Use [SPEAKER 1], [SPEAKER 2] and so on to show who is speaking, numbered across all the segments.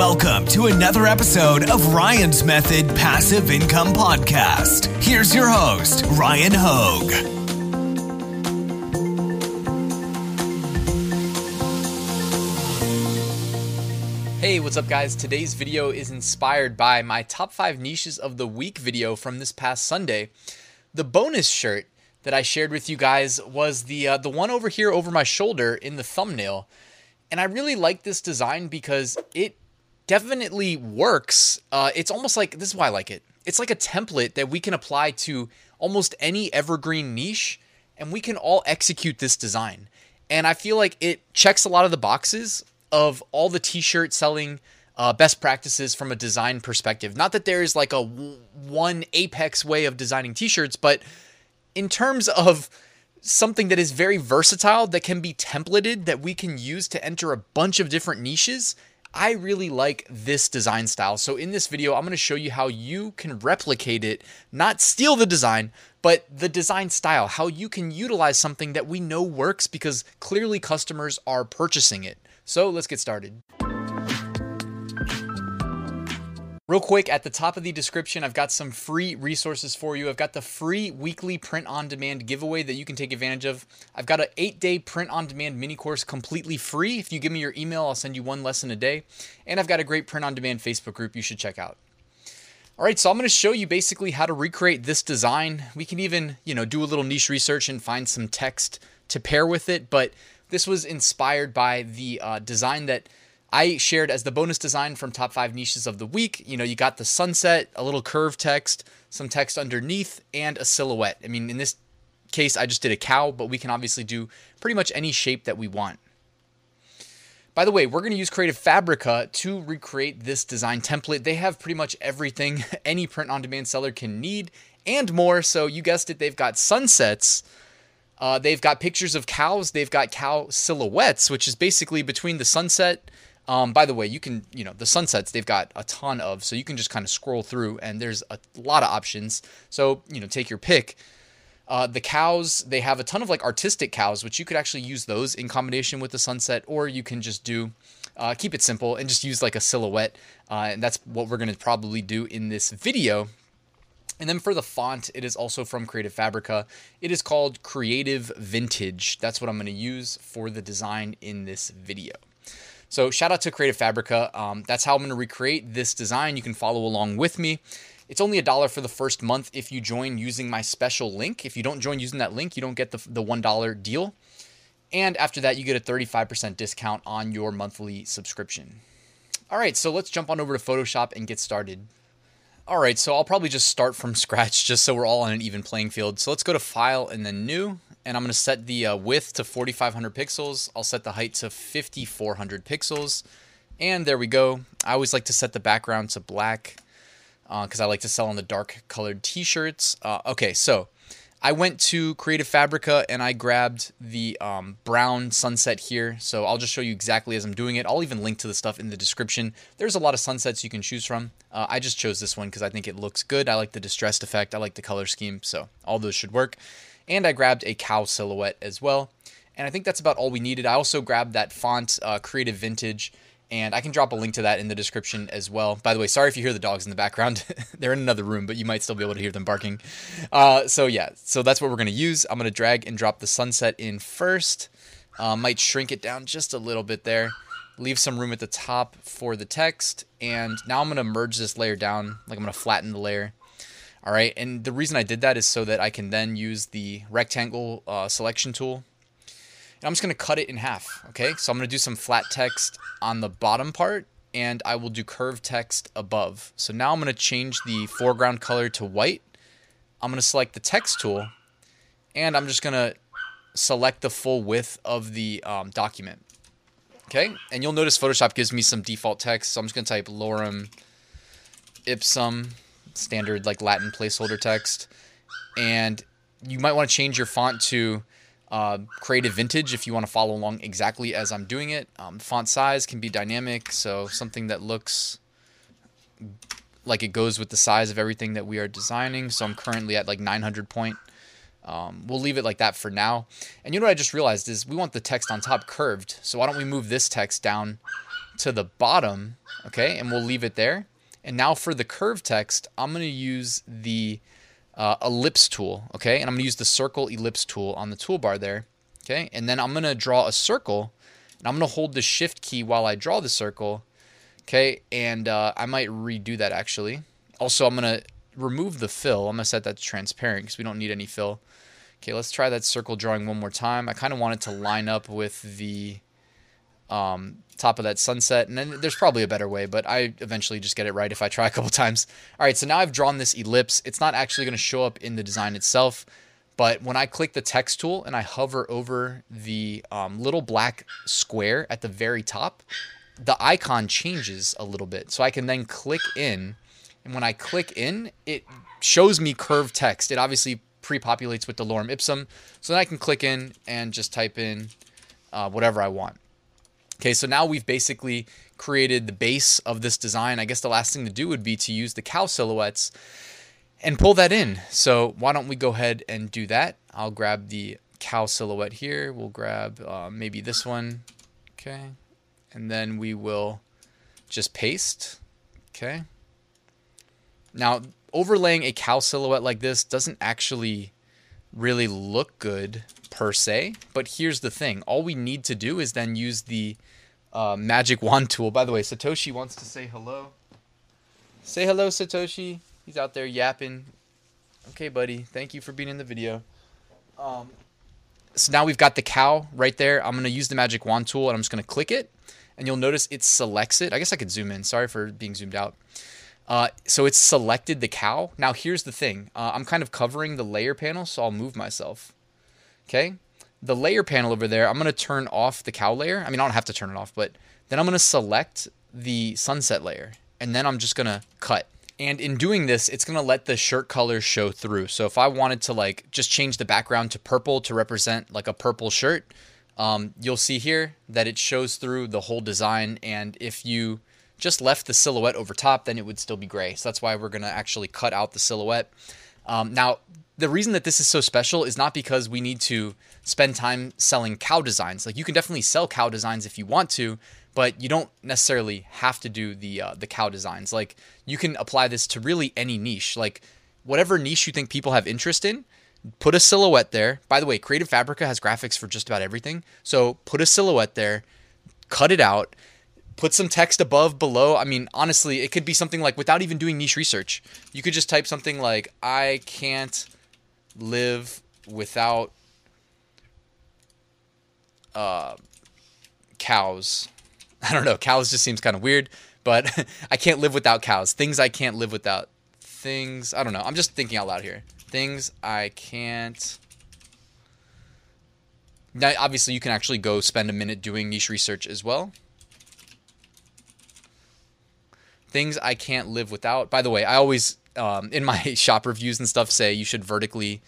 [SPEAKER 1] Welcome to another episode of Ryan's Method Passive Income Podcast. Here's your host, Ryan Hogue.
[SPEAKER 2] Hey, what's up, guys? Today's video is inspired by my top five niches of the week video from this past Sunday. The bonus shirt that I shared with you guys was the uh, the one over here over my shoulder in the thumbnail, and I really like this design because it definitely works. Uh, it's almost like this is why I like it. It's like a template that we can apply to almost any evergreen niche, and we can all execute this design. And I feel like it checks a lot of the boxes of all the t-shirt selling uh, best practices from a design perspective. Not that there is like a w- one apex way of designing t-shirts, but in terms of something that is very versatile that can be templated that we can use to enter a bunch of different niches I really like this design style. So in this video, I'm going to show you how you can replicate it, not steal the design, but the design style, how you can utilize something that we know works because clearly customers are purchasing it. So let's get started. Real quick, at the top of the description, I've got some free resources for you. I've got the free weekly print on demand giveaway that you can take advantage of. I've got an eight day print on demand mini course completely free. If you give me your email, I'll send you one lesson a day. And I've got a great print on demand Facebook group you should check out. All right, so I'm going to show you basically how to recreate this design. We can even, you know, do a little niche research and find some text to pair with it, but this was inspired by the uh, design that I shared as the bonus design from top five niches of the week. You know, you got the sunset, a little curve text, some text underneath, and a silhouette. I mean, in this case, I just did a cow, but we can obviously do pretty much any shape that we want. By the way, we're going to use Creative Fabrica to recreate this design template. They have pretty much everything any print on demand seller can need and more. So, you guessed it, they've got sunsets. Uh, they've got pictures of cows. They've got cow silhouettes, which is basically between the sunset um, by the way, you can, you know, the sunsets they've got a ton of, so you can just kind of scroll through and there's a lot of options. So, you know, take your pick. Uh, the cows, they have a ton of like artistic cows, which you could actually use those in combination with the sunset, or you can just do, uh, keep it simple and just use like a silhouette. Uh, and that's what we're going to probably do in this video. And then for the font, it is also from Creative Fabrica. It is called Creative Vintage. That's what I'm going to use for the design in this video. So shout out to Creative Fabrica. Um, that's how I'm going to recreate this design. You can follow along with me. It's only a dollar for the first month if you join using my special link. If you don't join using that link, you don't get the, the $1 deal. And after that, you get a 35% discount on your monthly subscription. All right, so let's jump on over to Photoshop and get started. All right, so I'll probably just start from scratch just so we're all on an even playing field. So let's go to File and then New and I'm going to set the uh, width to 4500 pixels. I'll set the height to 5400 pixels. And there we go. I always like to set the background to black because uh, I like to sell on the dark colored t-shirts. Uh, okay, so I went to Creative Fabrica and I grabbed the um, brown sunset here. So I'll just show you exactly as I'm doing it. I'll even link to the stuff in the description. There's a lot of sunsets you can choose from. Uh, I just chose this one because I think it looks good. I like the distressed effect. I like the color scheme. So all those should work and I grabbed a cow silhouette as well. And I think that's about all we needed. I also grabbed that font, uh, Creative Vintage, and I can drop a link to that in the description as well. By the way, sorry if you hear the dogs in the background. They're in another room, but you might still be able to hear them barking. Uh, so yeah, so that's what we're going to use. I'm going to drag and drop the sunset in first. Uh, might shrink it down just a little bit there. Leave some room at the top for the text. And now I'm going to merge this layer down. Like I'm going to flatten the layer. All right, and the reason I did that is so that I can then use the rectangle uh, selection tool. And I'm just to cut it in half, okay? So I'm to do some flat text on the bottom part, and I will do curved text above. So now I'm to change the foreground color to white. I'm to select the text tool, and I'm just to select the full width of the um, document. Okay, and you'll notice Photoshop gives me some default text, so I'm just to type lorem ipsum standard like Latin placeholder text. And you might want to change your font to uh, Creative Vintage if you want to follow along exactly as I'm doing it. Um, font size can be dynamic, so something that looks like it goes with the size of everything that we are designing. So I'm currently at like 900 point. Um, we'll leave it like that for now. And you know what I just realized is we want the text on top curved. So why don't we move this text down to the bottom, okay, and we'll leave it there. And now for the curve text, I'm going to use the uh, ellipse tool, okay, and I'm going to use the circle ellipse tool on the toolbar there, okay, and then I'm going to draw a circle, and I'm going to hold the shift key while I draw the circle, okay, and uh, I might redo that actually. Also, I'm going to remove the fill. I'm going to set that to transparent because we don't need any fill. Okay, let's try that circle drawing one more time. I kind of want it to line up with the um, top of that sunset. And then there's probably a better way, but I eventually just get it right if I try a couple times. All right, so now I've drawn this ellipse. It's not actually going to show up in the design itself, but when I click the text tool and I hover over the um, little black square at the very top, the icon changes a little bit. So I can then click in, and when I click in, it shows me curved text. It obviously pre-populates with the lorem ipsum, so then I can click in and just type in uh, whatever I want. Okay, so now we've basically created the base of this design. I guess the last thing to do would be to use the cow silhouettes and pull that in. So why don't we go ahead and do that? I'll grab the cow silhouette here. We'll grab uh, maybe this one. Okay. And then we will just paste. Okay. Now, overlaying a cow silhouette like this doesn't actually really look good per se. But here's the thing all we need to do is then use the uh, magic wand tool. By the way, Satoshi wants to say hello. Say hello, Satoshi. He's out there yapping. Okay, buddy. Thank you for being in the video. Um, so now we've got the cow right there. I'm going to use the magic wand tool and I'm just going to click it. And you'll notice it selects it. I guess I could zoom in. Sorry for being zoomed out. Uh, so it's selected the cow. Now here's the thing. Uh, I'm kind of covering the layer panel, so I'll move myself. Okay. The layer panel over there, I'm going to turn off the cow layer. I mean, I don't have to turn it off, but then I'm going to select the sunset layer and then I'm just going to cut. And in doing this, it's to let the shirt color show through. So if I wanted to like just change the background to purple to represent like a purple shirt, um, you'll see here that it shows through the whole design. And if you just left the silhouette over top, then it would still be gray. So that's why we're to actually cut out the silhouette. Um, now, the reason that this is so special is not because we need to spend time selling cow designs. Like you can definitely sell cow designs if you want to, but you don't necessarily have to do the uh, the cow designs. Like you can apply this to really any niche. Like whatever niche you think people have interest in, put a silhouette there. By the way, Creative Fabrica has graphics for just about everything. So put a silhouette there, cut it out, put some text above, below. I mean, honestly, it could be something like without even doing niche research. You could just type something like I can't live without uh, cows. I don't know. Cows just seems kind of weird, but I can't live without cows. Things I can't live without. Things, I don't know. I'm just thinking out loud here. Things I can't. Now, obviously, you can actually go spend a minute doing niche research as well. Things I can't live without. By the way, I always, um, in my shop reviews and stuff, say you should vertically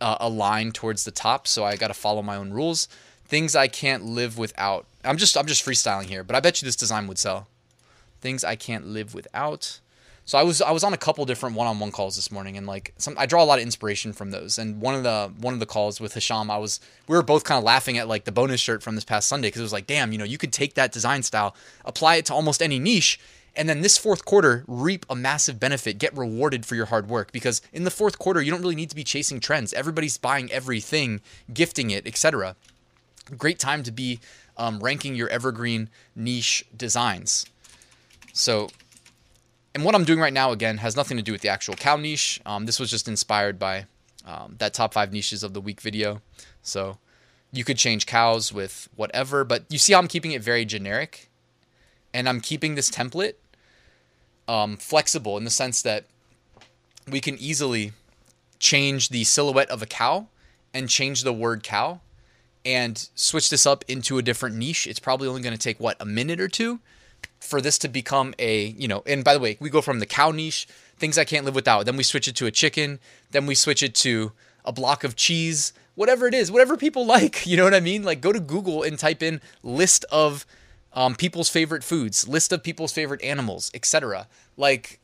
[SPEAKER 2] uh, align towards the top. So I got to follow my own rules. Things I can't live without. I'm just I'm just freestyling here, but I bet you this design would sell. Things I can't live without. So I was I was on a couple different one-on-one calls this morning, and like some I draw a lot of inspiration from those. And one of the one of the calls with Hisham, I was we were both kind of laughing at like the bonus shirt from this past Sunday because it was like, damn, you know, you could take that design style, apply it to almost any niche, and then this fourth quarter reap a massive benefit, get rewarded for your hard work because in the fourth quarter you don't really need to be chasing trends. Everybody's buying everything, gifting it, etc. Great time to be um, ranking your evergreen niche designs. So, and what I'm doing right now again has nothing to do with the actual cow niche. Um, this was just inspired by um, that top five niches of the week video. So you could change cows with whatever, but you see how I'm keeping it very generic, and I'm keeping this template um, flexible in the sense that we can easily change the silhouette of a cow and change the word cow and switch this up into a different niche. It's probably only going to take what a minute or two for this to become a, you know, and by the way, we go from the cow niche, things I can't live without, then we switch it to a chicken, then we switch it to a block of cheese, whatever it is, whatever people like, you know what I mean? Like go to Google and type in list of um, people's favorite foods, list of people's favorite animals, etc. Like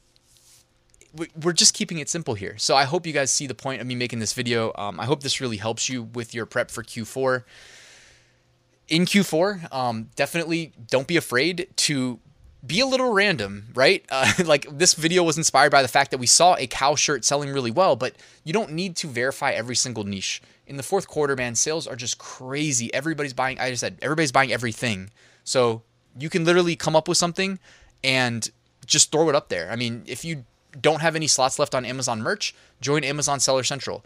[SPEAKER 2] we're just keeping it simple here. So I hope you guys see the point of me making this video. Um, I hope this really helps you with your prep for Q4. in Q4, um, definitely don't be afraid to be a little random, right? Uh, like this video was inspired by the fact that we saw a cow shirt selling really well, but you don't need to verify every single niche. In the fourth quarter, man, sales are just crazy. Everybody's buying, I just said, everybody's buying everything. So you can literally come up with something and just throw it up there. I mean, if you don't have any slots left on Amazon merch, join Amazon Seller Central.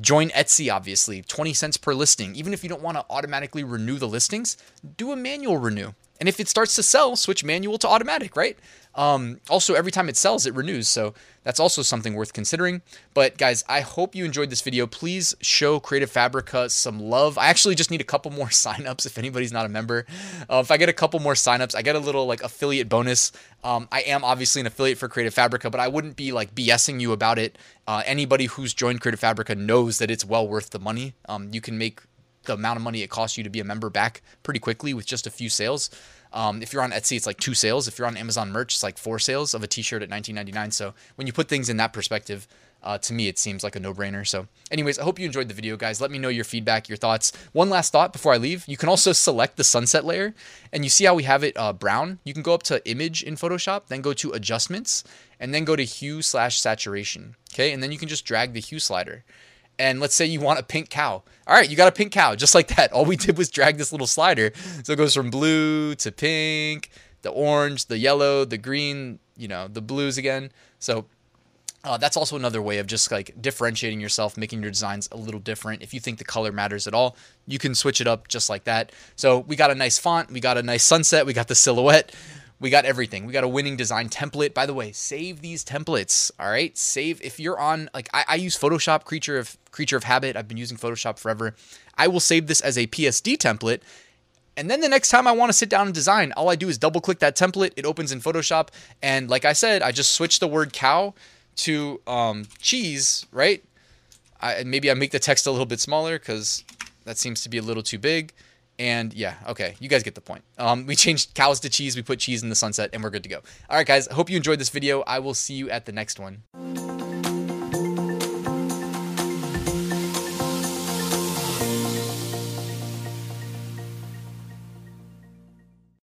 [SPEAKER 2] Join Etsy, obviously, 20 cents per listing. Even if you don't want to automatically renew the listings, do a manual renew. And if it starts to sell, switch manual to automatic, right? Um, also, every time it sells, it renews. So that's also something worth considering. But guys, I hope you enjoyed this video. Please show Creative Fabrica some love. I actually just need a couple more signups if anybody's not a member. Uh, if I get a couple more signups, I get a little like affiliate bonus. Um, I am obviously an affiliate for Creative Fabrica, but I wouldn't be like BSing you about it. Uh, anybody who's joined Creative Fabrica knows that it's well worth the money. Um, you can make the amount of money it costs you to be a member back pretty quickly with just a few sales. Um, if you're on Etsy, it's like two sales. If you're on Amazon merch, it's like four sales of a t-shirt at 19.99. So when you put things in that perspective, uh, to me, it seems like a no-brainer. So, anyways, I hope you enjoyed the video, guys. Let me know your feedback, your thoughts. One last thought before I leave: you can also select the sunset layer, and you see how we have it uh, brown. You can go up to Image in Photoshop, then go to Adjustments, and then go to Hue slash Saturation. Okay, and then you can just drag the hue slider and let's say you want a pink cow. All right, you got a pink cow, just like that. All we did was drag this little slider. So it goes from blue to pink, the orange, the yellow, the green, you know, the blues again. So uh, that's also another way of just like differentiating yourself, making your designs a little different. If you think the color matters at all, you can switch it up just like that. So we got a nice font, we got a nice sunset, we got the silhouette, we got everything. We got a winning design template. By the way, save these templates. All right, save if you're on like I, I use Photoshop Creature of Creature of Habit. I've been using Photoshop forever. I will save this as a PSD template. And then the next time I want to sit down and design, all I do is double click that template. It opens in Photoshop. And like I said, I just switch the word cow to um, cheese, right? I, maybe I make the text a little bit smaller because that seems to be a little too big. And yeah, okay, you guys get the point. Um, we changed cows to cheese, we put cheese in the sunset, and we're good to go. All right, guys, hope you enjoyed this video. I will see you at the next one.